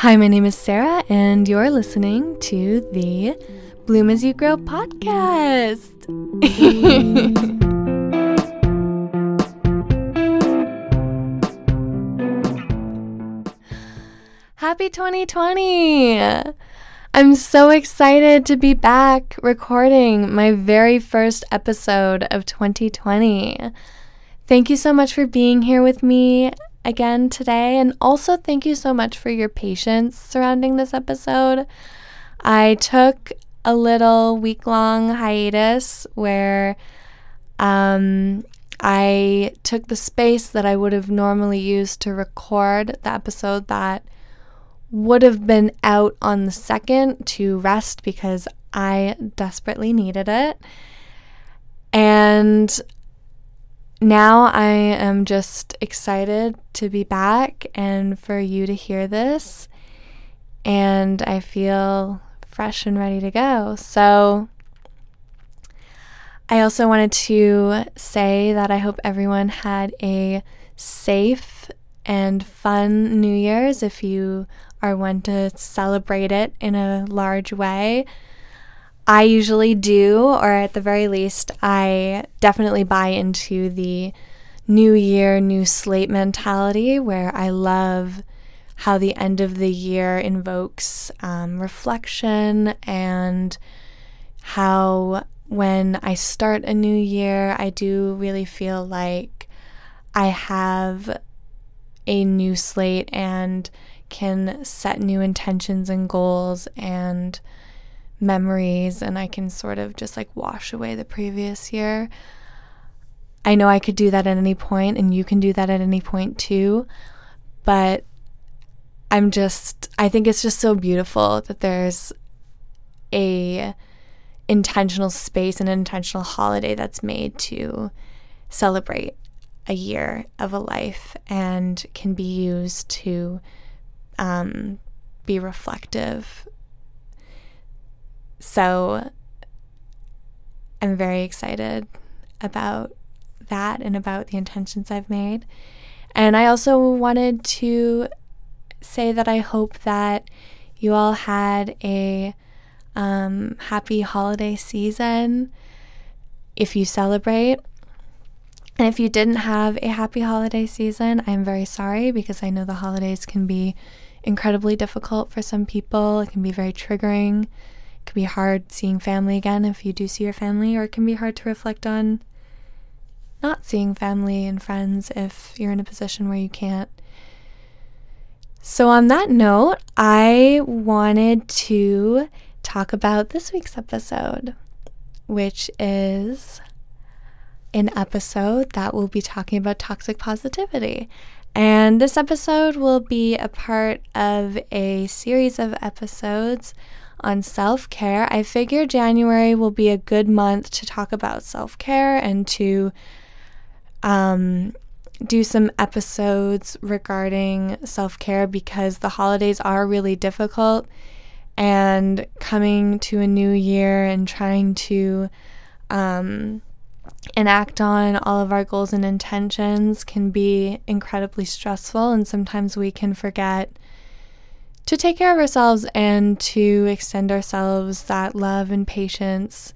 Hi, my name is Sarah, and you're listening to the Bloom as You Grow podcast. Happy 2020! I'm so excited to be back recording my very first episode of 2020. Thank you so much for being here with me again today. And also, thank you so much for your patience surrounding this episode. I took a little week long hiatus where um, I took the space that I would have normally used to record the episode that would have been out on the second to rest because I desperately needed it. And now I am just excited to be back and for you to hear this. And I feel fresh and ready to go. So, I also wanted to say that I hope everyone had a safe and fun New Year's if you are one to celebrate it in a large way. I usually do, or at the very least, I definitely buy into the new year, new slate mentality where I love how the end of the year invokes um, reflection and how when I start a new year, I do really feel like I have a new slate and can set new intentions and goals and memories and I can sort of just like wash away the previous year. I know I could do that at any point and you can do that at any point too. But I'm just I think it's just so beautiful that there's a intentional space and an intentional holiday that's made to celebrate a year of a life and can be used to um, be reflective so I'm very excited about that and about the intentions I've made. And I also wanted to say that I hope that you all had a um, happy holiday season if you celebrate. And if you didn't have a happy holiday season, I'm very sorry because I know the holidays can be incredibly difficult for some people. It can be very triggering can be hard seeing family again if you do see your family, or it can be hard to reflect on not seeing family and friends if you're in a position where you can't. So, on that note, I wanted to talk about this week's episode, which is an episode that will be talking about toxic positivity. And this episode will be a part of a series of episodes on self care. I figure January will be a good month to talk about self care and to um, do some episodes regarding self care because the holidays are really difficult. And coming to a new year and trying to um, enact on all of our goals and intentions can be incredibly stressful. And sometimes we can forget to take care of ourselves and to extend ourselves that love and patience.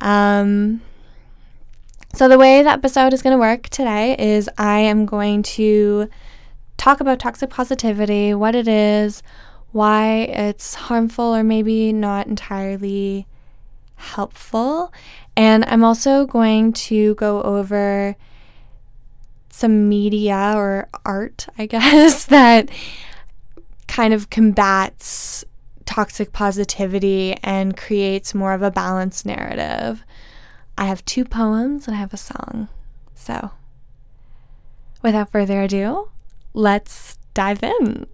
Um, so, the way that episode is going to work today is I am going to talk about toxic positivity, what it is, why it's harmful or maybe not entirely helpful. And I'm also going to go over some media or art, I guess, that kind of combats toxic positivity and creates more of a balanced narrative. I have two poems and I have a song. So, without further ado, let's dive in.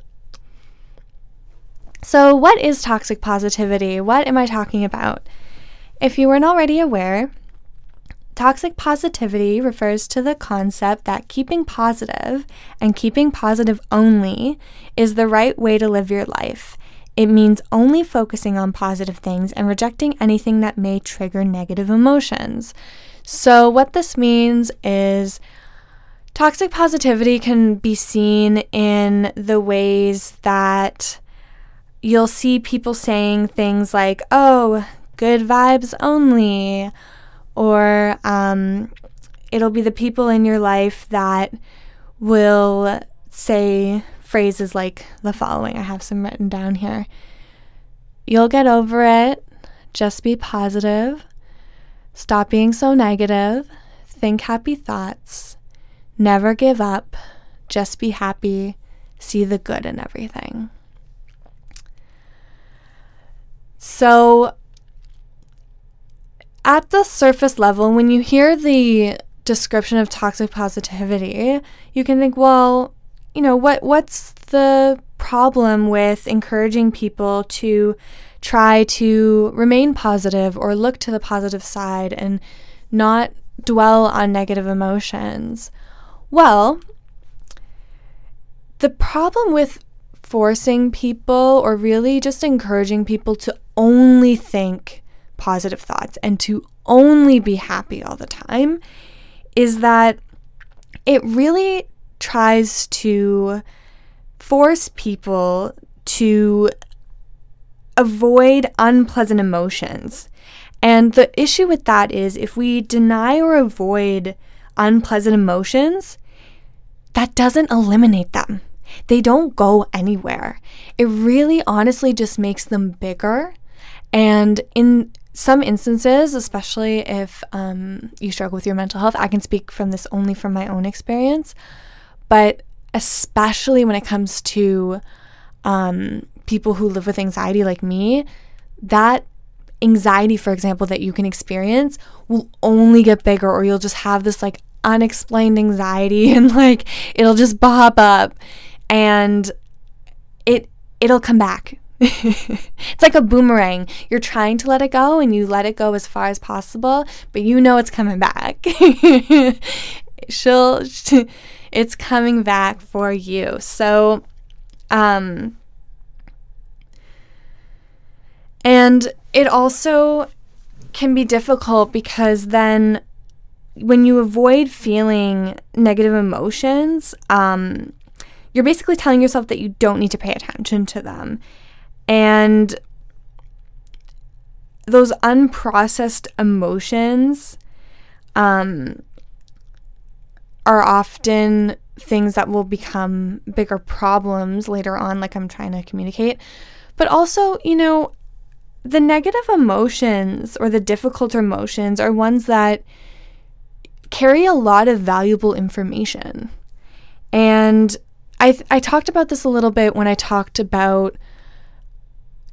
So, what is toxic positivity? What am I talking about? If you weren't already aware, Toxic positivity refers to the concept that keeping positive and keeping positive only is the right way to live your life. It means only focusing on positive things and rejecting anything that may trigger negative emotions. So, what this means is Toxic positivity can be seen in the ways that you'll see people saying things like, oh, good vibes only, or um, it'll be the people in your life that will say phrases like the following. I have some written down here. You'll get over it. Just be positive. Stop being so negative. Think happy thoughts. Never give up. Just be happy. See the good in everything. So, at the surface level, when you hear the description of toxic positivity, you can think, well, you know, what what's the problem with encouraging people to try to remain positive or look to the positive side and not dwell on negative emotions? Well, the problem with forcing people or really just encouraging people to only think positive thoughts and to only be happy all the time is that it really tries to force people to avoid unpleasant emotions. And the issue with that is if we deny or avoid unpleasant emotions, that doesn't eliminate them. They don't go anywhere. It really honestly just makes them bigger. And in some instances, especially if um, you struggle with your mental health, I can speak from this only from my own experience, but especially when it comes to um, people who live with anxiety like me, that anxiety, for example, that you can experience will only get bigger, or you'll just have this like unexplained anxiety and like it'll just pop up and it it'll come back. It's like a boomerang. You're trying to let it go and you let it go as far as possible, but you know it's coming back. She'll it's coming back for you. So um and it also can be difficult because then when you avoid feeling negative emotions, um, you're basically telling yourself that you don't need to pay attention to them. And those unprocessed emotions um, are often things that will become bigger problems later on, like I'm trying to communicate. But also, you know, the negative emotions or the difficult emotions are ones that carry a lot of valuable information. And I, th- I talked about this a little bit when I talked about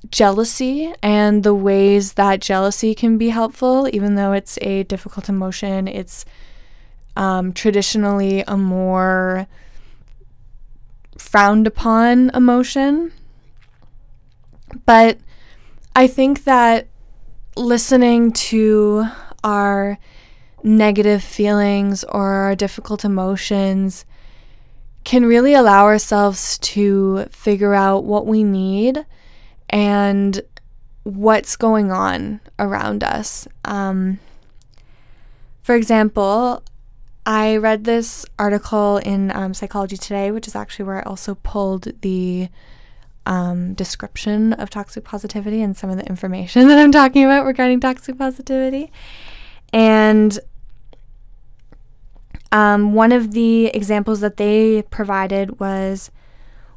jealousy and the ways that jealousy can be helpful, even though it's a difficult emotion. It's um, traditionally a more frowned upon emotion. But I think that listening to our negative feelings or our difficult emotions can really allow ourselves to figure out what we need and what's going on around us. Um, for example, I read this article in um, Psychology Today, which is actually where I also pulled the um, description of toxic positivity and some of the information that I'm talking about regarding toxic positivity. And um, one of the examples that they provided was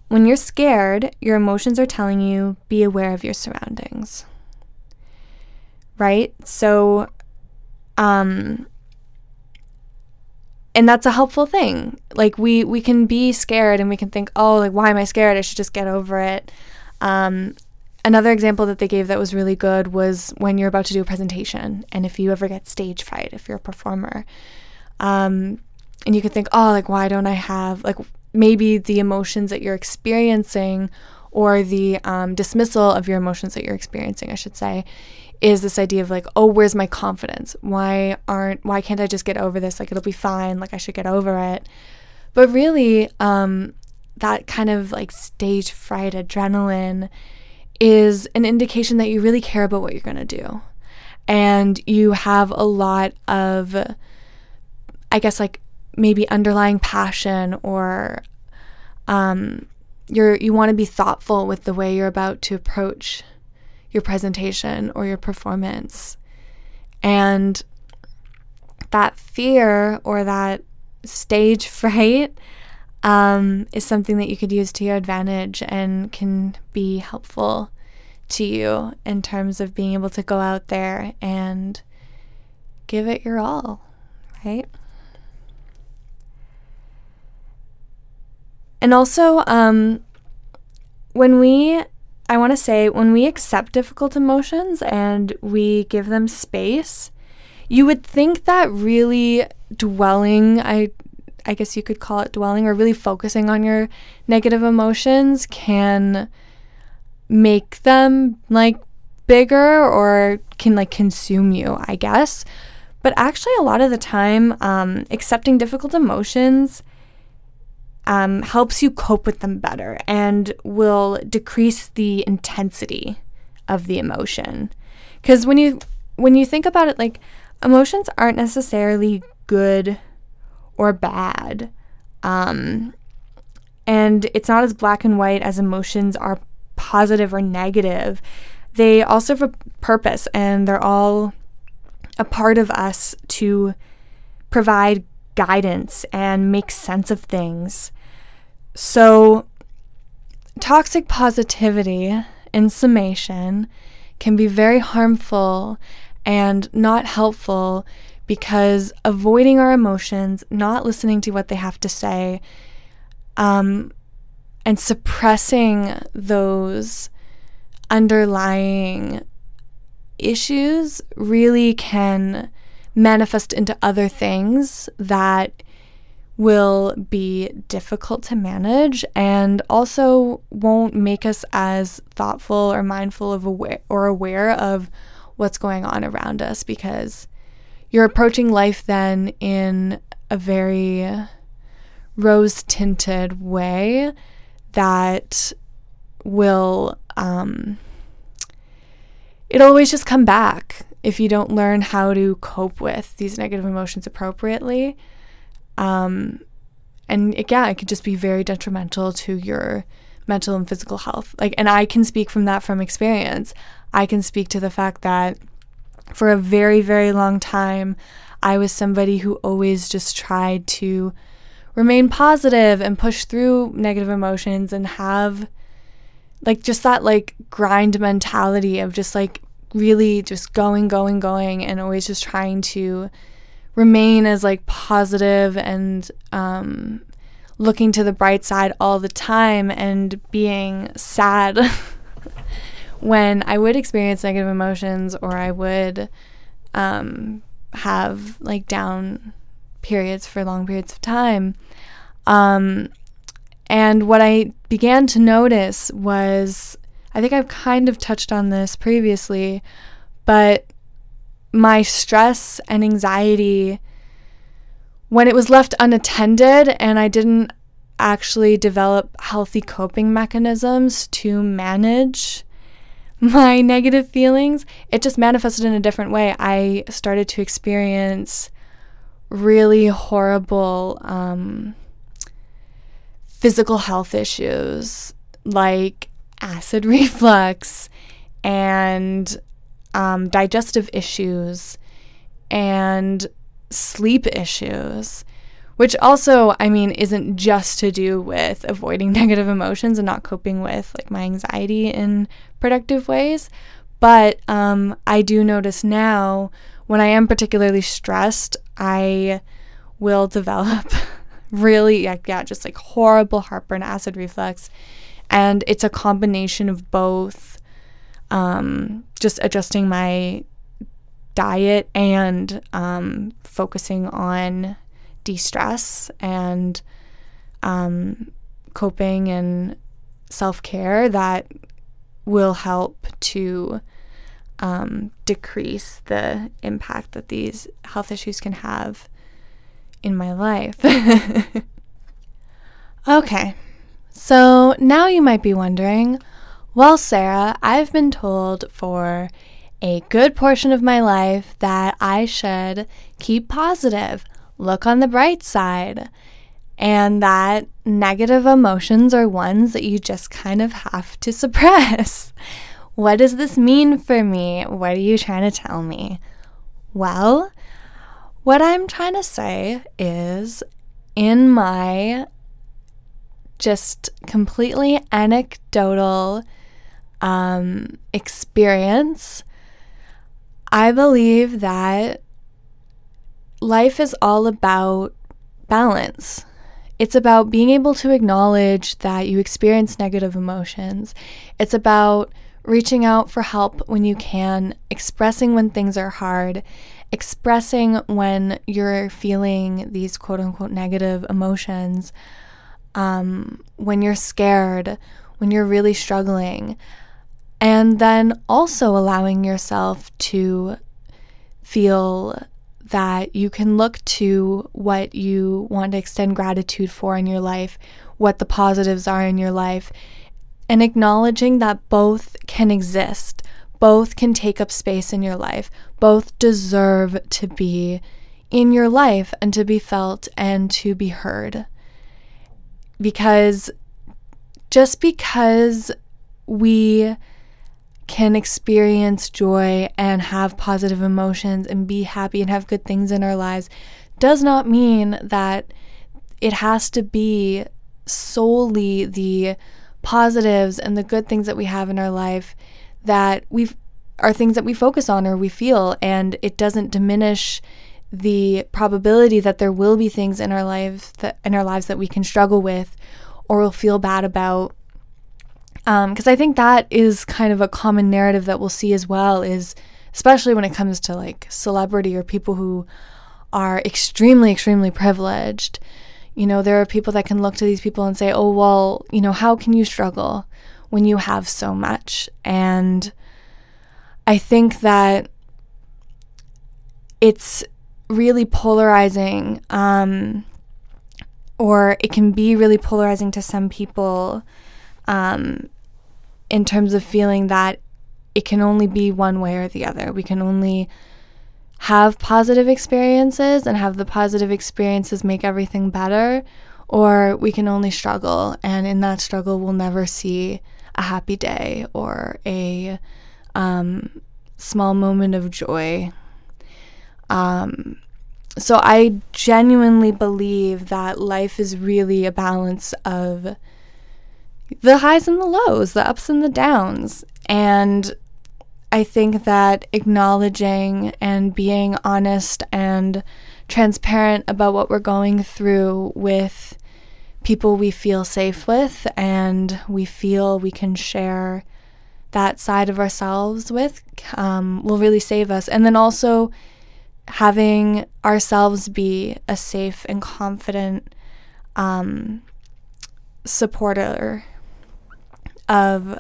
when you're scared, your emotions are telling you be aware of your surroundings. Right? So, um, and that's a helpful thing. Like we we can be scared and we can think, oh, like why am I scared? I should just get over it. Um, another example that they gave that was really good was when you're about to do a presentation, and if you ever get stage fright, if you're a performer, um, and you could think, oh, like, why don't I have, like, maybe the emotions that you're experiencing or the um, dismissal of your emotions that you're experiencing, I should say, is this idea of like, oh, where's my confidence? Why aren't, why can't I just get over this? Like, it'll be fine. Like, I should get over it. But really, um, that kind of like stage fright adrenaline is an indication that you really care about what you're going to do. And you have a lot of, I guess, like maybe underlying passion or um, you're you want to be thoughtful with the way you're about to approach your presentation or your performance and that fear or that stage fright um, is something that you could use to your advantage and can be helpful to you in terms of being able to go out there and give it your all, right? And also, um, when we, I want to say, when we accept difficult emotions and we give them space, you would think that really dwelling, I, I guess you could call it dwelling, or really focusing on your negative emotions can make them like bigger or can like consume you, I guess. But actually, a lot of the time, um, accepting difficult emotions um, helps you cope with them better and will decrease the intensity of the emotion. Because when you when you think about it, like emotions aren't necessarily good or bad, um, and it's not as black and white as emotions are positive or negative. They all serve a purpose, and they're all a part of us to provide guidance and make sense of things. So, toxic positivity, in summation, can be very harmful and not helpful because avoiding our emotions, not listening to what they have to say, um, and suppressing those underlying issues really can manifest into other things that will be difficult to manage and also won't make us as thoughtful or mindful of aware or aware of what's going on around us because you're approaching life then in a very rose tinted way that will um, it'll always just come back if you don't learn how to cope with these negative emotions appropriately um, and it, yeah, it could just be very detrimental to your mental and physical health. Like, and I can speak from that from experience. I can speak to the fact that for a very, very long time, I was somebody who always just tried to remain positive and push through negative emotions and have like just that like grind mentality of just like really just going, going, going, and always just trying to remain as like positive and um, looking to the bright side all the time and being sad when I would experience negative emotions or I would um, have like down periods for long periods of time. Um, and what I began to notice was I think I've kind of touched on this previously, but my stress and anxiety, when it was left unattended and I didn't actually develop healthy coping mechanisms to manage my negative feelings, it just manifested in a different way. I started to experience really horrible um, physical health issues like acid reflux and um, digestive issues and sleep issues, which also, I mean, isn't just to do with avoiding negative emotions and not coping with like my anxiety in productive ways. But um, I do notice now when I am particularly stressed, I will develop really, yeah, yeah, just like horrible heartburn, acid reflux. And it's a combination of both um, just adjusting my diet and um, focusing on de stress and um, coping and self care that will help to um, decrease the impact that these health issues can have in my life. okay, so now you might be wondering well, Sarah, I've been told for a good portion of my life that I should keep positive. look on the bright side and that negative emotions are ones that you just kind of have to suppress. what does this mean for me? What are you trying to tell me? Well, what I'm trying to say is in my just completely anecdotal um, experience, I believe that life is all about balance. It's about being able to acknowledge that you experience negative emotions. It's about reaching out for help when you can, expressing when things are hard, expressing when you're feeling these quote unquote negative emotions, um, when you're scared, when you're really struggling, and then also allowing yourself to feel that you can look to what you want to extend gratitude for in your life, what the positives are in your life, and acknowledging that both can exist, both can take up space in your life, both deserve to be in your life and to be felt and to be heard. Because just because we can experience joy and have positive emotions and be happy and have good things in our lives does not mean that it has to be solely the positives and the good things that we have in our life that we are things that we focus on or we feel and it doesn't diminish the probability that there will be things in our life that in our lives that we can struggle with or will feel bad about because um, I think that is kind of a common narrative that we'll see as well is especially when it comes to like celebrity or people who are extremely extremely privileged. You know there are people that can look to these people and say oh well you know how can you struggle when you have so much? And i think that it's really polarizing um, or it can be really polarizing to some people um, in terms of feeling that it can only be one way or the other. We can only have positive experiences and have the positive experiences make everything better, or we can only struggle. And in that struggle, we'll never see a happy day or a um, small moment of joy. Um, so I genuinely believe that life is really a balance of the highs and the lows, the ups and the downs. And I think that acknowledging and being honest and transparent about what we're going through with people we feel safe with and we feel we can share that side of ourselves with um, will really save us. And then also having ourselves be a safe and confident um, supporter of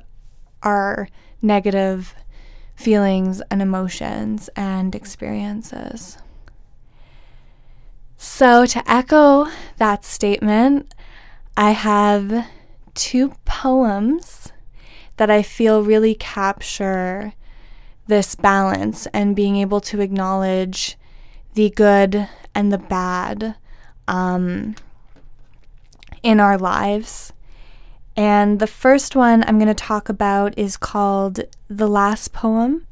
our negative feelings and emotions and experiences. So, to echo that statement, I have two poems that I feel really capture this balance and being able to acknowledge the good and the bad um, in our lives. And the first one I'm going to talk about is called The Last Poem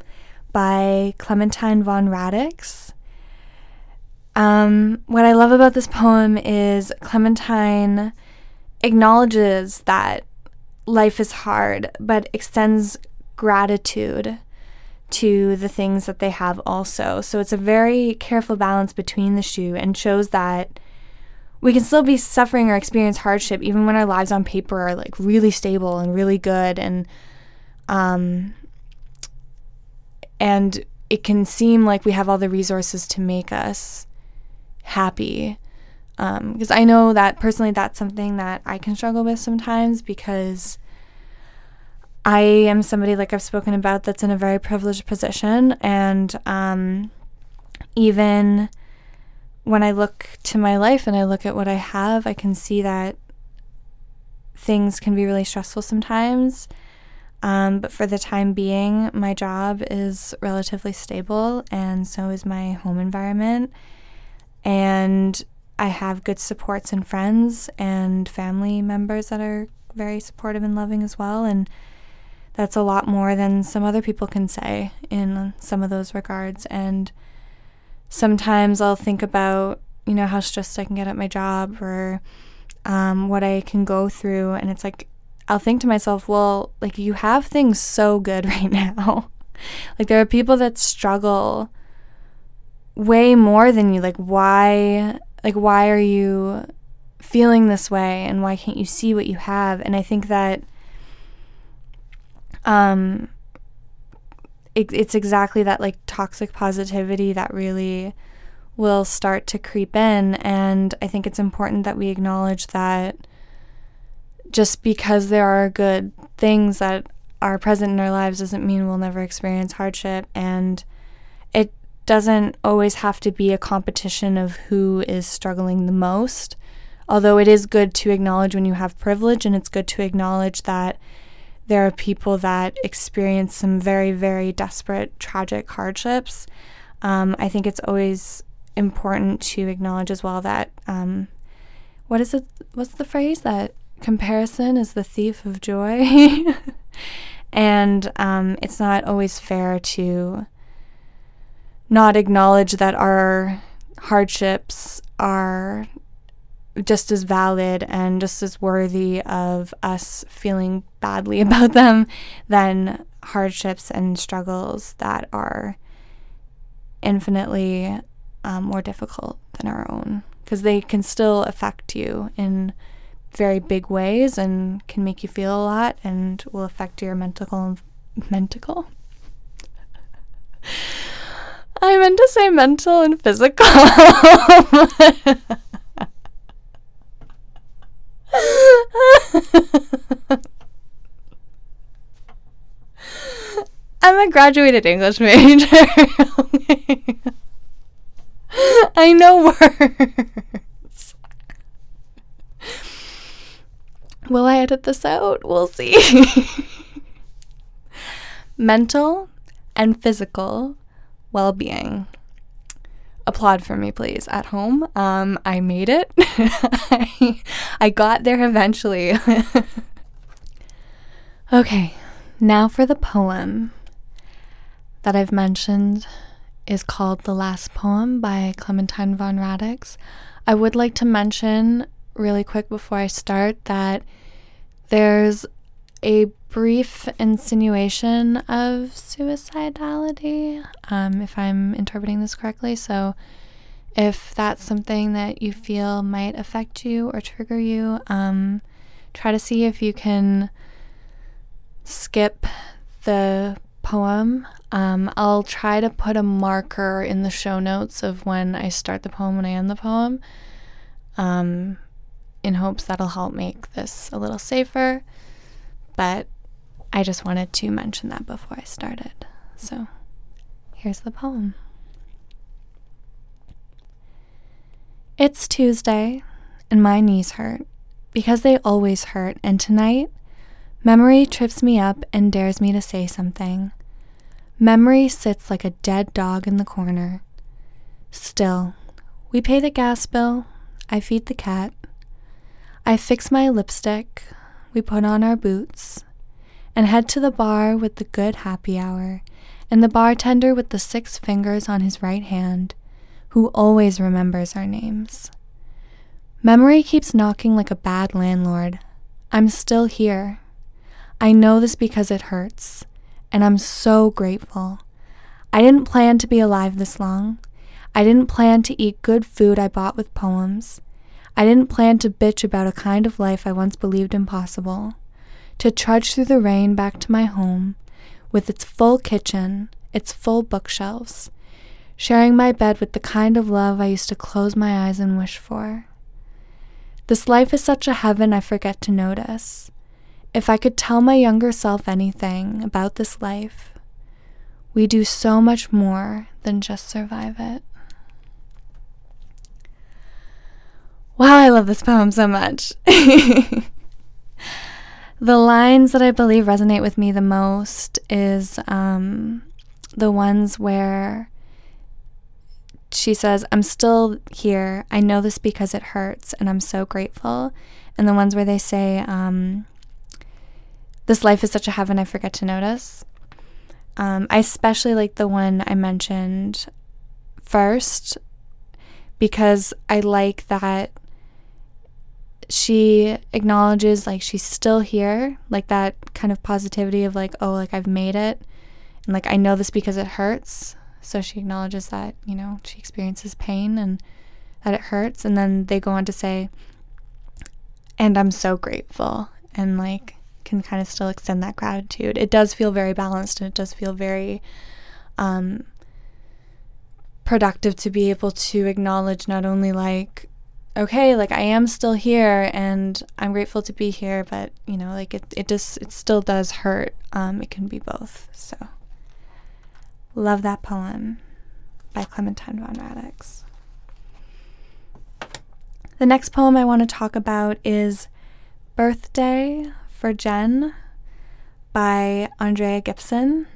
by Clementine von Radix. Um, what I love about this poem is Clementine acknowledges that life is hard, but extends gratitude to the things that they have also. So it's a very careful balance between the two and shows that we can still be suffering or experience hardship even when our lives on paper are like really stable and really good and um and it can seem like we have all the resources to make us happy because um, I know that personally that's something that I can struggle with sometimes because I am somebody like I've spoken about that's in a very privileged position and um, even when I look to my life and I look at what I have, I can see that things can be really stressful sometimes. Um, but for the time being, my job is relatively stable, and so is my home environment. and I have good supports and friends and family members that are very supportive and loving as well. And that's a lot more than some other people can say in some of those regards. And sometimes I'll think about, you know, how stressed I can get at my job or um, what I can go through. And it's like, I'll think to myself, well, like, you have things so good right now. like, there are people that struggle way more than you. Like, why, like, why are you feeling this way and why can't you see what you have? And I think that um, it, it's exactly that like toxic positivity that really will start to creep in. And I think it's important that we acknowledge that just because there are good things that are present in our lives doesn't mean we'll never experience hardship. And it doesn't always have to be a competition of who is struggling the most. Although it is good to acknowledge when you have privilege, and it's good to acknowledge that there are people that experience some very, very desperate, tragic hardships. Um, I think it's always important to acknowledge as well that um, what is it? What's the phrase that comparison is the thief of joy? and um, it's not always fair to not acknowledge that our hardships are just as valid and just as worthy of us feeling badly about them than hardships and struggles that are infinitely um, more difficult than our own. Because they can still affect you in very big ways and can make you feel a lot and will affect your mental mental. I meant to say mental and physical I'm a graduated English major. I know words. Will I edit this out? We'll see. Mental and physical well being applaud for me, please, at home. Um, I made it. I, I got there eventually. okay, now for the poem that I've mentioned is called The Last Poem by Clementine von Radix. I would like to mention really quick before I start that there's a brief insinuation of suicidality, um, if I'm interpreting this correctly. So, if that's something that you feel might affect you or trigger you, um, try to see if you can skip the poem. Um, I'll try to put a marker in the show notes of when I start the poem, when I end the poem, um, in hopes that'll help make this a little safer. But I just wanted to mention that before I started. So here's the poem. It's Tuesday, and my knees hurt because they always hurt, and tonight, memory trips me up and dares me to say something. Memory sits like a dead dog in the corner. Still, we pay the gas bill, I feed the cat. I fix my lipstick, we put on our boots and head to the bar with the good happy hour and the bartender with the six fingers on his right hand, who always remembers our names. Memory keeps knocking like a bad landlord. I'm still here. I know this because it hurts, and I'm so grateful. I didn't plan to be alive this long. I didn't plan to eat good food I bought with poems. I didn't plan to bitch about a kind of life I once believed impossible. To trudge through the rain back to my home, with its full kitchen, its full bookshelves, sharing my bed with the kind of love I used to close my eyes and wish for. This life is such a heaven I forget to notice. If I could tell my younger self anything about this life, we do so much more than just survive it. Wow, I love this poem so much. the lines that I believe resonate with me the most is um, the ones where she says, I'm still here. I know this because it hurts, and I'm so grateful. And the ones where they say, um, This life is such a heaven, I forget to notice. Um, I especially like the one I mentioned first because I like that she acknowledges like she's still here, like that kind of positivity of like, oh, like I've made it. And like I know this because it hurts. So she acknowledges that, you know, she experiences pain and that it hurts. And then they go on to say, and I'm so grateful. And like can kind of still extend that gratitude. It does feel very balanced and it does feel very um, productive to be able to acknowledge not only like, okay, like I am still here and I'm grateful to be here, but you know, like it, it just, it still does hurt. Um, it can be both. So, love that poem by Clementine von Radix. The next poem I want to talk about is Birthday for Jen by Andrea Gibson.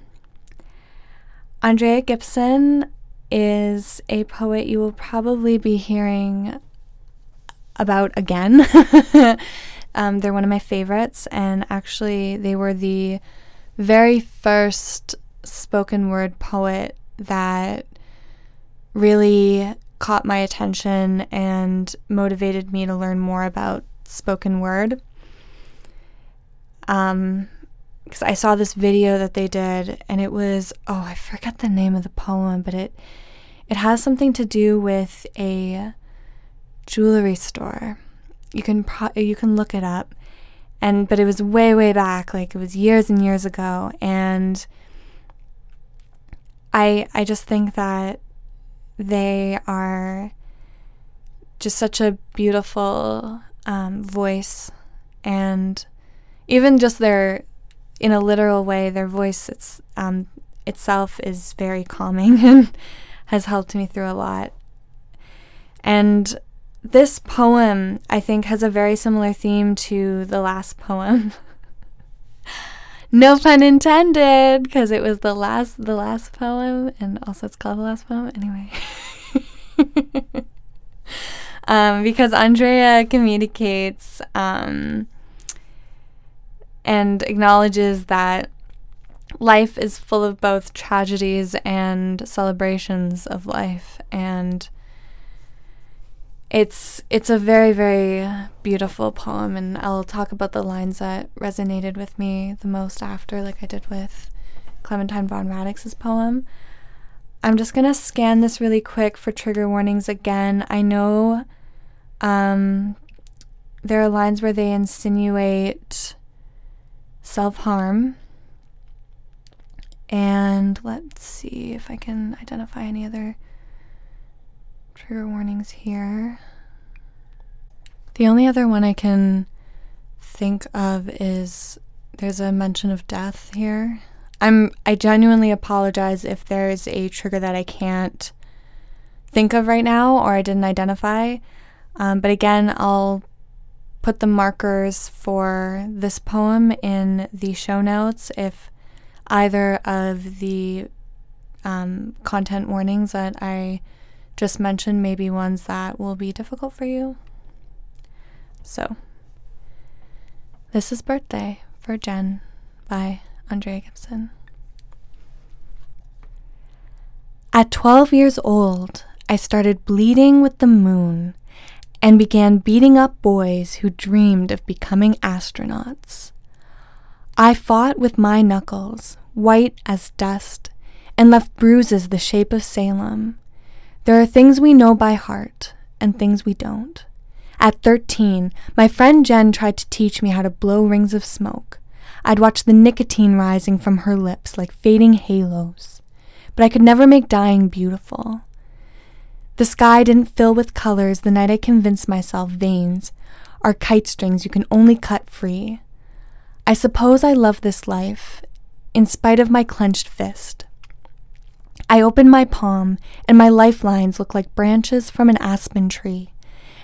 Andrea Gibson is a poet you will probably be hearing about again. um, they're one of my favorites, and actually, they were the very first spoken word poet that really caught my attention and motivated me to learn more about spoken word um because I saw this video that they did and it was oh I forget the name of the poem but it it has something to do with a jewelry store. You can pro- you can look it up. And but it was way way back like it was years and years ago and I I just think that they are just such a beautiful um, voice and even just their in a literal way their voice it's um, itself is very calming and has helped me through a lot and this poem i think has a very similar theme to the last poem. No pun intended because it was the last the last poem and also it's called the last poem. Anyway. Um, because andrea communicates um, and acknowledges that life is full of both tragedies and celebrations of life and it's it's a very very beautiful poem and I'll talk about the lines that resonated with me the most after like I did with Clementine von Radix's poem. I'm just going to scan this really quick for trigger warnings again. I know um, there are lines where they insinuate self harm. And let's see if I can identify any other trigger warnings here. The only other one I can think of is there's a mention of death here. I'm I genuinely apologize if there's a trigger that I can't think of right now or I didn't identify. Um, but again, I'll put the markers for this poem in the show notes if either of the um, content warnings that I just mention maybe ones that will be difficult for you. So, this is Birthday for Jen by Andrea Gibson. At 12 years old, I started bleeding with the moon and began beating up boys who dreamed of becoming astronauts. I fought with my knuckles, white as dust, and left bruises the shape of Salem. There are things we know by heart and things we don't. At 13, my friend Jen tried to teach me how to blow rings of smoke. I'd watch the nicotine rising from her lips like fading halos. But I could never make dying beautiful. The sky didn't fill with colors the night I convinced myself veins are kite strings you can only cut free. I suppose I love this life, in spite of my clenched fist. I open my palm, and my lifelines look like branches from an aspen tree,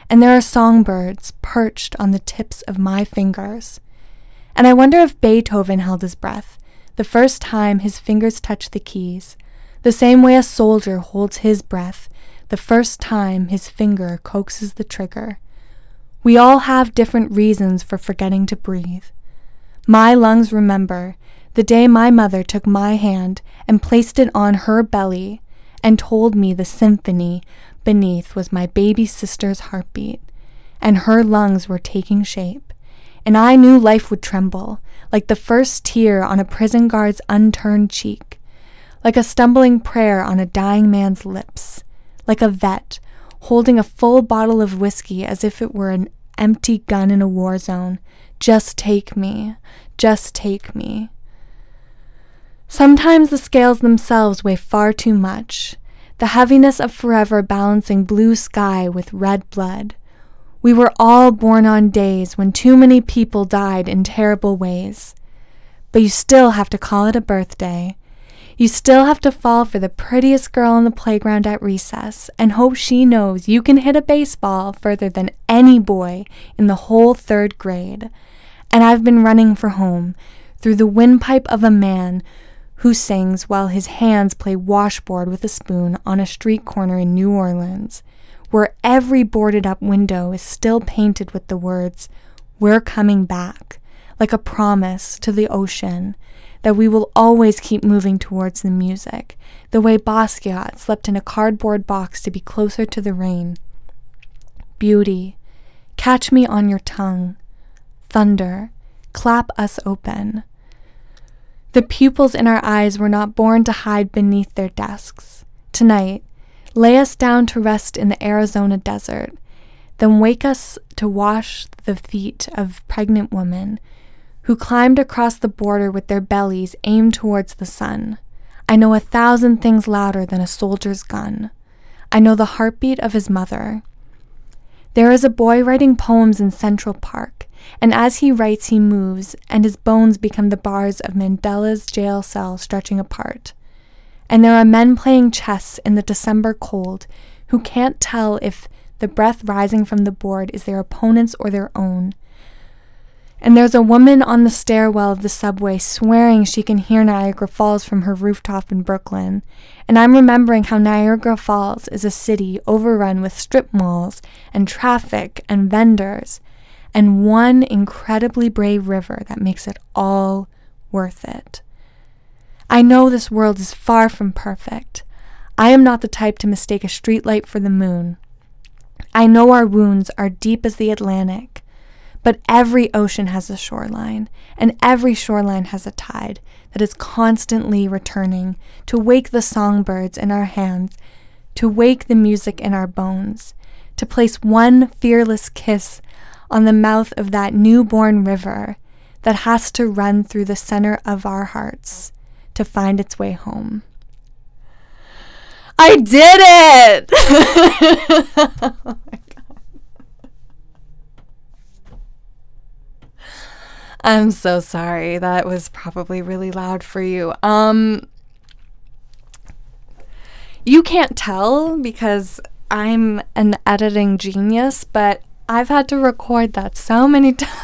and there are songbirds perched on the tips of my fingers. And I wonder if Beethoven held his breath the first time his fingers touched the keys, the same way a soldier holds his breath the first time his finger coaxes the trigger. We all have different reasons for forgetting to breathe. My lungs remember the day my mother took my hand and placed it on her belly and told me the symphony beneath was my baby sister's heartbeat, and her lungs were taking shape, and I knew life would tremble, like the first tear on a prison guard's unturned cheek, like a stumbling prayer on a dying man's lips, like a vet holding a full bottle of whiskey as if it were an empty gun in a war zone. Just take me, just take me. Sometimes the scales themselves weigh far too much, the heaviness of forever balancing blue sky with red blood. We were all born on days when too many people died in terrible ways. But you still have to call it a birthday. You still have to fall for the prettiest girl on the playground at recess and hope she knows you can hit a baseball further than any boy in the whole third grade. And I've been running for home through the windpipe of a man who sings while his hands play washboard with a spoon on a street corner in New Orleans, where every boarded up window is still painted with the words, We're coming back, like a promise to the ocean that we will always keep moving towards the music, the way Basquiat slept in a cardboard box to be closer to the rain. Beauty, catch me on your tongue. Thunder, clap us open. The pupils in our eyes were not born to hide beneath their desks. Tonight, lay us down to rest in the Arizona desert, then wake us to wash the feet of pregnant women who climbed across the border with their bellies aimed towards the sun. I know a thousand things louder than a soldier's gun. I know the heartbeat of his mother. There is a boy writing poems in Central Park, and as he writes, he moves, and his bones become the bars of Mandela's jail cell stretching apart. And there are men playing chess in the December cold who can't tell if the breath rising from the board is their opponent's or their own. And there's a woman on the stairwell of the subway swearing she can hear Niagara Falls from her rooftop in Brooklyn. And I'm remembering how Niagara Falls is a city overrun with strip malls and traffic and vendors and one incredibly brave river that makes it all worth it. I know this world is far from perfect. I am not the type to mistake a streetlight for the moon. I know our wounds are deep as the Atlantic, but every ocean has a shoreline, and every shoreline has a tide that is constantly returning to wake the songbirds in our hands, to wake the music in our bones, to place one fearless kiss on the mouth of that newborn river that has to run through the center of our hearts to find its way home. I did it! oh my God. I'm so sorry. That was probably really loud for you. Um you can't tell because I'm an editing genius, but I've had to record that so many times.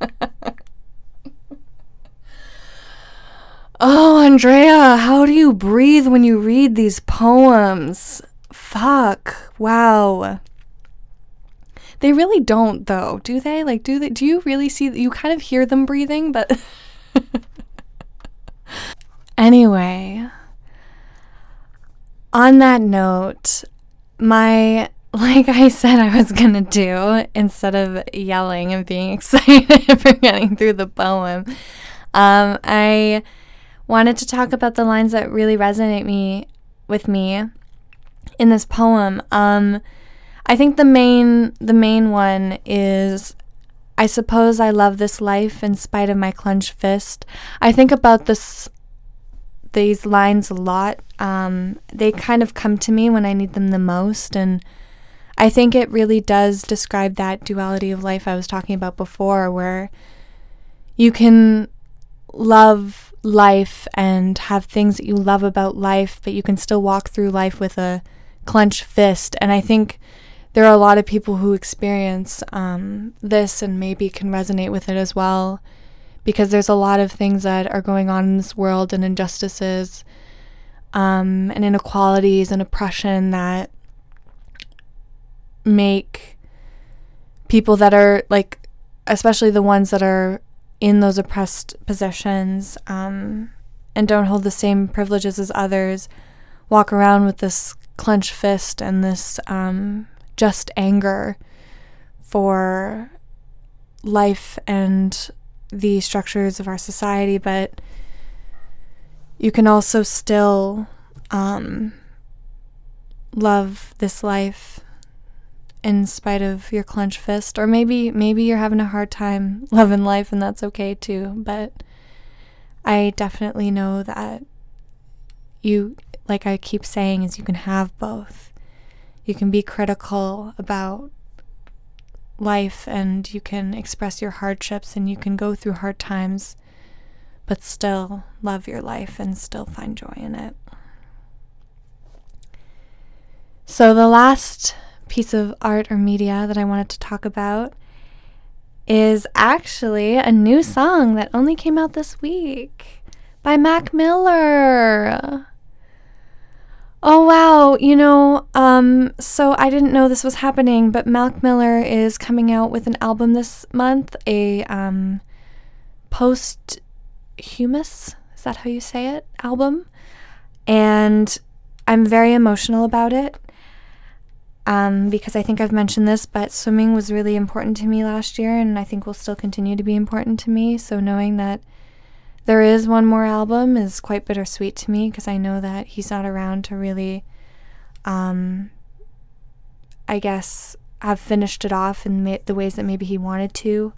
oh, Andrea, how do you breathe when you read these poems? Fuck. Wow. They really don't though, do they? Like do they do you really see you kind of hear them breathing, but Anyway, on that note, my like I said I was going to do, instead of yelling and being excited for getting through the poem, um, I wanted to talk about the lines that really resonate me with me in this poem. Um, I think the main the main one is I suppose I love this life in spite of my clenched fist. I think about this these lines a lot. Um, they kind of come to me when I need them the most and I think it really does describe that duality of life I was talking about before, where you can love life and have things that you love about life, but you can still walk through life with a clenched fist. And I think there are a lot of people who experience um, this and maybe can resonate with it as well, because there's a lot of things that are going on in this world and injustices um, and inequalities and oppression that make people that are like, especially the ones that are in those oppressed positions um, and don't hold the same privileges as others, walk around with this clenched fist and this um, just anger for life and the structures of our society, but you can also still um, love this life in spite of your clenched fist or maybe maybe you're having a hard time loving life and that's okay too but i definitely know that you like i keep saying is you can have both. You can be critical about life and you can express your hardships and you can go through hard times but still love your life and still find joy in it. So the last piece of art or media that I wanted to talk about is actually a new song that only came out this week by Mac Miller. Oh wow, you know, um so I didn't know this was happening, but Mac Miller is coming out with an album this month, a um post humus, is that how you say it? album. And I'm very emotional about it um, because I think I've mentioned this, but swimming was really important to me last year, and I think will still continue to be important to me. So knowing that there is one more album is quite bittersweet to me because I know that he's not around to really, um, I guess, have finished it off in ma- the ways that maybe he wanted to.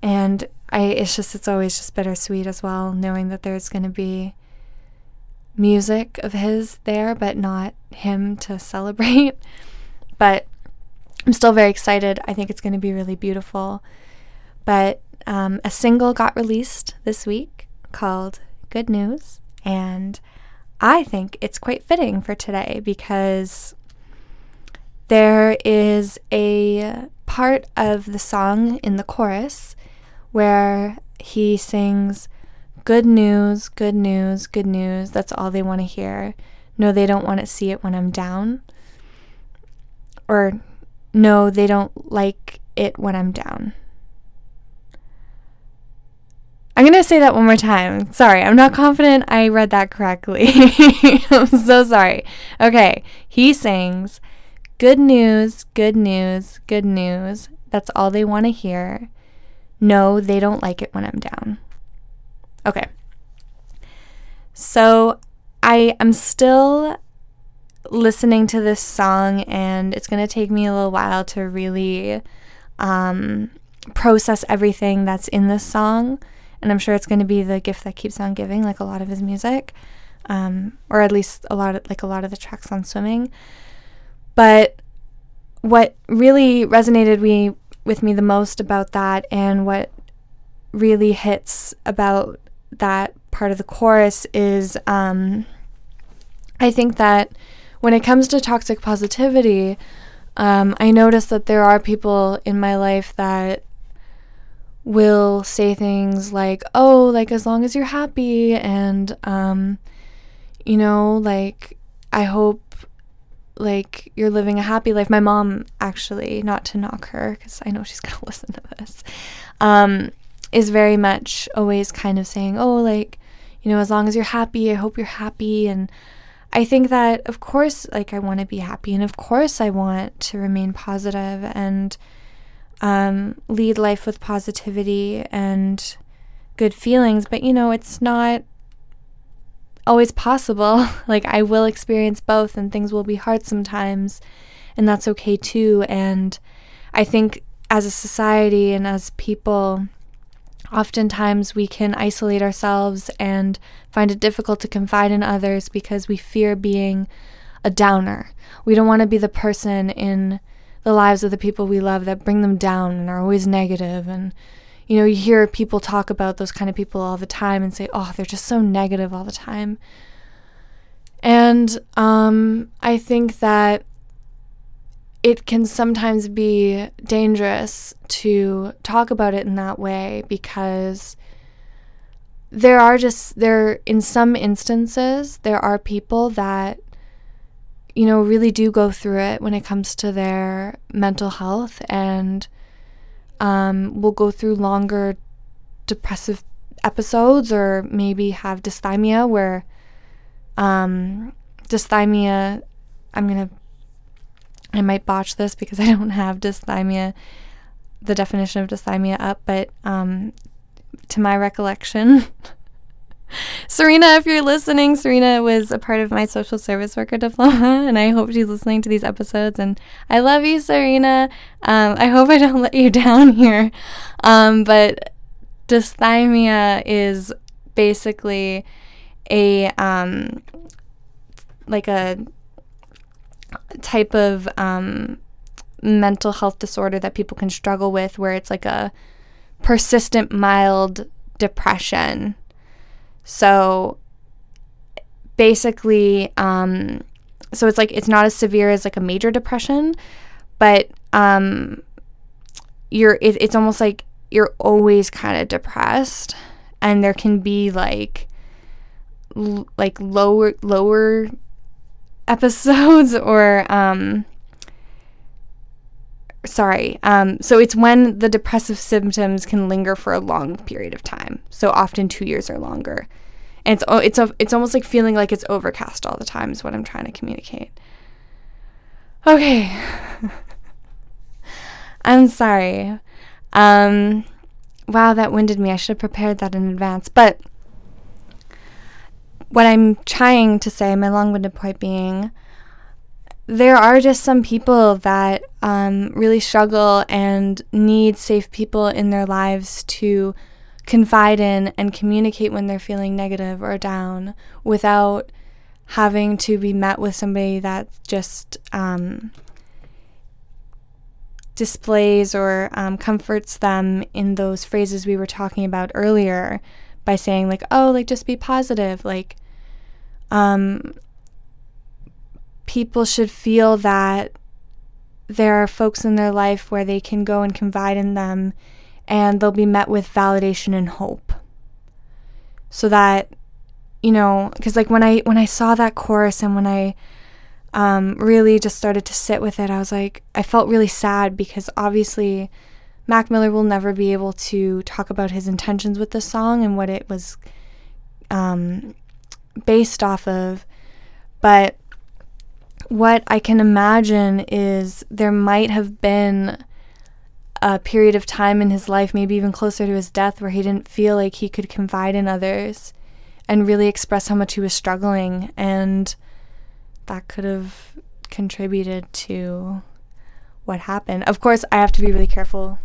And I, it's just, it's always just bittersweet as well, knowing that there's going to be music of his there, but not him to celebrate. but I'm still very excited. I think it's going to be really beautiful. But um, a single got released this week called Good News. And I think it's quite fitting for today because there is a part of the song in the chorus where he sings, Good news, good news, good news. That's all they want to hear. No, they don't want to see it when I'm down. Or no, they don't like it when I'm down. I'm going to say that one more time. Sorry, I'm not confident I read that correctly. I'm so sorry. Okay, he sings, Good news, good news, good news. That's all they want to hear. No, they don't like it when I'm down. Okay. So I am still listening to this song, and it's going to take me a little while to really um, process everything that's in this song. And I'm sure it's going to be the gift that keeps on giving, like a lot of his music, um, or at least a lot of like a lot of the tracks on swimming. But what really resonated me with me the most about that, and what really hits about that part of the chorus is um, I think that when it comes to toxic positivity, um, I notice that there are people in my life that will say things like, oh, like as long as you're happy, and, um, you know, like, I hope like you're living a happy life. My mom, actually, not to knock her, because I know she's going to listen to this, um, is very much always kind of saying, oh, like, you know, as long as you're happy, I hope you're happy. And I think that, of course, like, I want to be happy. And of course, I want to remain positive and um, lead life with positivity and good feelings. But, you know, it's not always possible. like, I will experience both, and things will be hard sometimes. And that's okay too. And I think as a society and as people, Oftentimes, we can isolate ourselves and find it difficult to confide in others because we fear being a downer. We don't want to be the person in the lives of the people we love that bring them down and are always negative. And, you know, you hear people talk about those kind of people all the time and say, oh, they're just so negative all the time. And um, I think that it can sometimes be dangerous to talk about it in that way because there are just there in some instances there are people that you know really do go through it when it comes to their mental health and um, will go through longer depressive episodes or maybe have dysthymia where um, dysthymia i'm gonna i might botch this because i don't have dysthymia the definition of dysthymia up but um, to my recollection Serena, if you're listening, Serena was a part of my social service worker diploma, and I hope she's listening to these episodes. And I love you, Serena. Um, I hope I don't let you down here. Um, but dysthymia is basically a um, like a type of um, mental health disorder that people can struggle with, where it's like a persistent mild depression. So basically, um, so it's like it's not as severe as like a major depression, but um, you're it, it's almost like you're always kind of depressed, and there can be like l- like lower lower episodes or um sorry. Um, so it's when the depressive symptoms can linger for a long period of time. So often two years or longer. And it's it's a, it's almost like feeling like it's overcast all the time is what I'm trying to communicate. Okay. I'm sorry. Um, wow, that winded me. I should have prepared that in advance. But what I'm trying to say, my long winded point being, there are just some people that um, really struggle and need safe people in their lives to confide in and communicate when they're feeling negative or down without having to be met with somebody that just um, displays or um, comforts them in those phrases we were talking about earlier by saying like oh like just be positive like um, people should feel that there are folks in their life where they can go and confide in them and they'll be met with validation and hope. So that you know, cuz like when I when I saw that chorus and when I um, really just started to sit with it, I was like I felt really sad because obviously Mac Miller will never be able to talk about his intentions with the song and what it was um, based off of. But what I can imagine is there might have been a period of time in his life, maybe even closer to his death, where he didn't feel like he could confide in others and really express how much he was struggling. And that could have contributed to what happened. Of course, I have to be really careful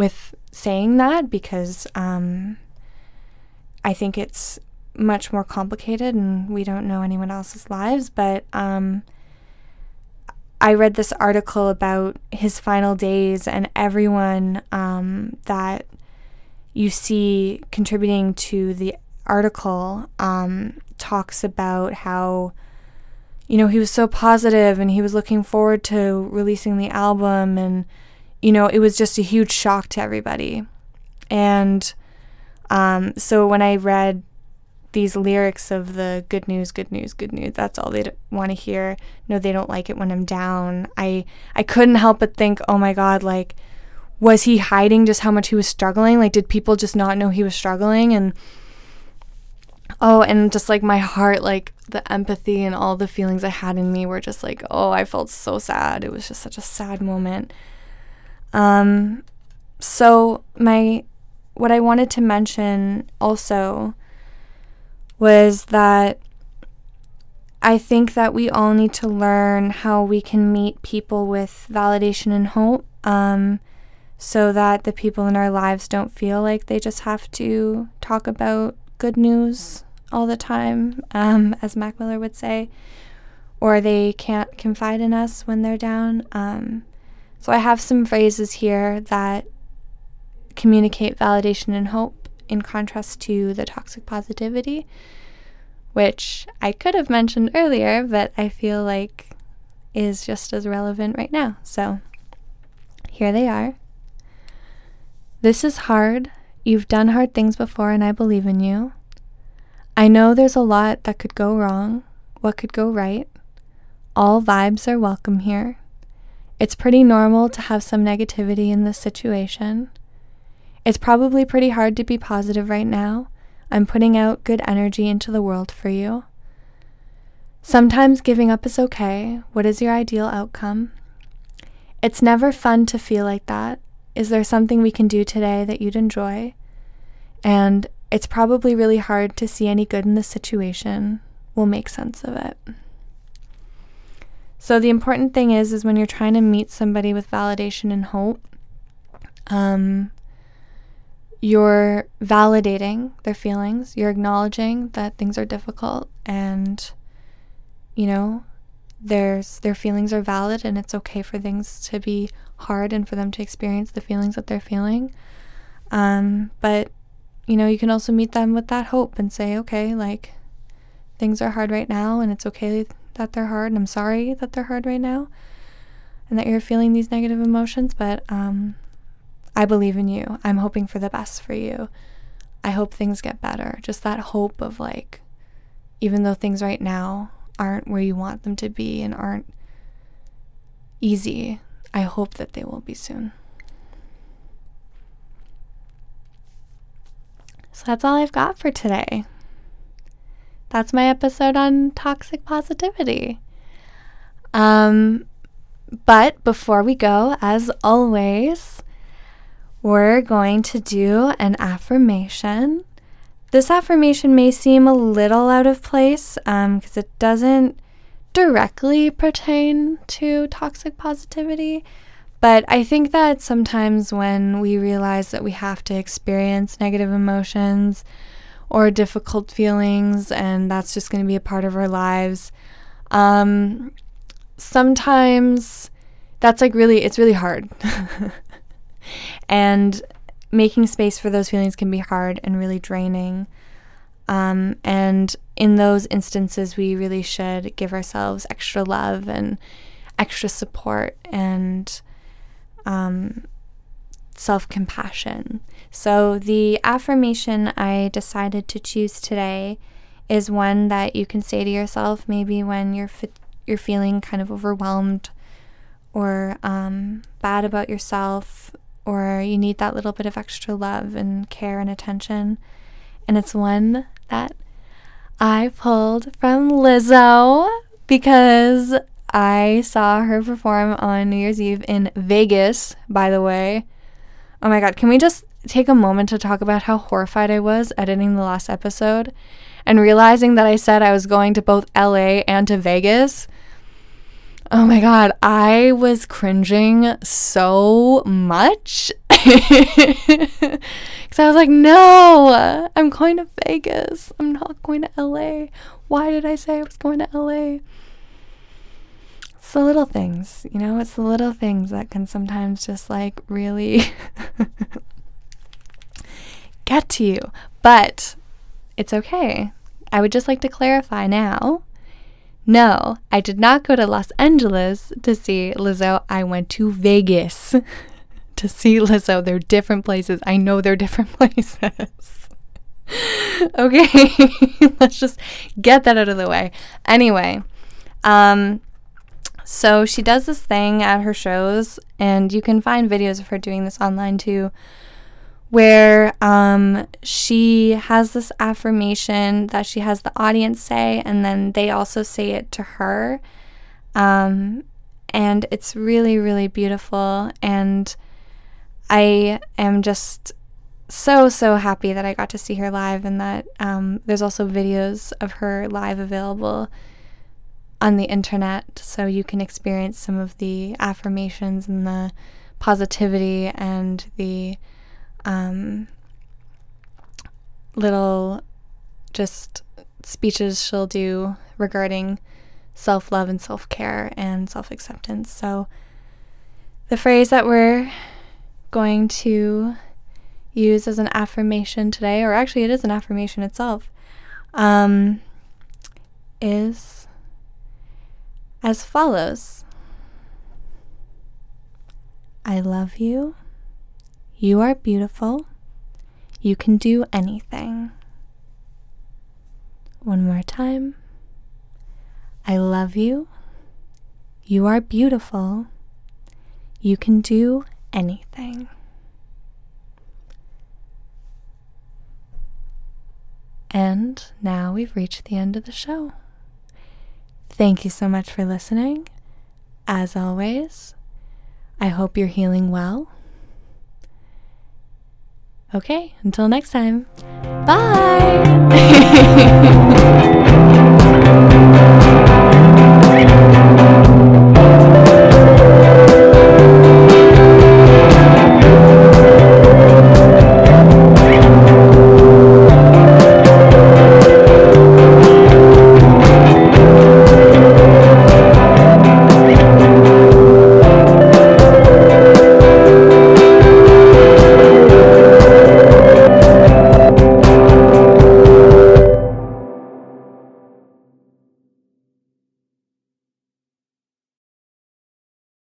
with saying that because um, I think it's much more complicated and we don't know anyone else's lives. But um, I read this article about his final days and everyone um, that you see contributing to the article um, talks about how you know he was so positive and he was looking forward to releasing the album and you know it was just a huge shock to everybody and um, so when i read these lyrics of the good news, good news, good news. That's all they want to hear. No, they don't like it when I'm down. I I couldn't help but think, "Oh my god, like was he hiding just how much he was struggling? Like did people just not know he was struggling and Oh, and just like my heart, like the empathy and all the feelings I had in me were just like, oh, I felt so sad. It was just such a sad moment. Um so my what I wanted to mention also was that I think that we all need to learn how we can meet people with validation and hope um, so that the people in our lives don't feel like they just have to talk about good news all the time, um, as Mac Miller would say, or they can't confide in us when they're down. Um, so I have some phrases here that communicate validation and hope in contrast to the toxic positivity, which I could have mentioned earlier, but I feel like is just as relevant right now. So here they are. This is hard. You've done hard things before, and I believe in you. I know there's a lot that could go wrong, what could go right. All vibes are welcome here. It's pretty normal to have some negativity in this situation. It's probably pretty hard to be positive right now. I'm putting out good energy into the world for you. Sometimes giving up is okay. What is your ideal outcome? It's never fun to feel like that. Is there something we can do today that you'd enjoy? And it's probably really hard to see any good in the situation. We'll make sense of it. So the important thing is is when you're trying to meet somebody with validation and hope, um, you're validating their feelings, you're acknowledging that things are difficult and you know, there's their feelings are valid and it's okay for things to be hard and for them to experience the feelings that they're feeling. Um, but you know, you can also meet them with that hope and say, okay, like things are hard right now and it's okay that they're hard and I'm sorry that they're hard right now and that you're feeling these negative emotions, but um, I believe in you. I'm hoping for the best for you. I hope things get better. Just that hope of like, even though things right now aren't where you want them to be and aren't easy, I hope that they will be soon. So that's all I've got for today. That's my episode on toxic positivity. Um, but before we go, as always, we're going to do an affirmation. This affirmation may seem a little out of place because um, it doesn't directly pertain to toxic positivity. But I think that sometimes when we realize that we have to experience negative emotions or difficult feelings, and that's just going to be a part of our lives, um, sometimes that's like really, it's really hard. and making space for those feelings can be hard and really draining. Um, and in those instances, we really should give ourselves extra love and extra support and um, self compassion. So, the affirmation I decided to choose today is one that you can say to yourself maybe when you're, fi- you're feeling kind of overwhelmed or um, bad about yourself, or you need that little bit of extra love and care and attention. And it's one that I pulled from Lizzo because I saw her perform on New Year's Eve in Vegas, by the way. Oh my god, can we just take a moment to talk about how horrified I was editing the last episode and realizing that I said I was going to both LA and to Vegas? Oh my god, I was cringing so much. Because I was like, no, I'm going to Vegas. I'm not going to LA. Why did I say I was going to LA? It's the little things, you know, it's the little things that can sometimes just like really get to you. But it's okay. I would just like to clarify now no, I did not go to Los Angeles to see Lizzo. I went to Vegas to see Lizzo. They're different places. I know they're different places. okay, let's just get that out of the way. Anyway, um, so she does this thing at her shows, and you can find videos of her doing this online too, where um, she has this affirmation that she has the audience say, and then they also say it to her. Um, and it's really, really beautiful. And I am just so, so happy that I got to see her live, and that um, there's also videos of her live available on the internet so you can experience some of the affirmations and the positivity and the um, little just speeches she'll do regarding self love and self care and self acceptance. So, the phrase that we're going to use as an affirmation today, or actually, it is an affirmation itself, um, is as follows I love you. You are beautiful. You can do anything. One more time. I love you. You are beautiful. You can do anything. And now we've reached the end of the show. Thank you so much for listening. As always, I hope you're healing well. Okay, until next time. Bye.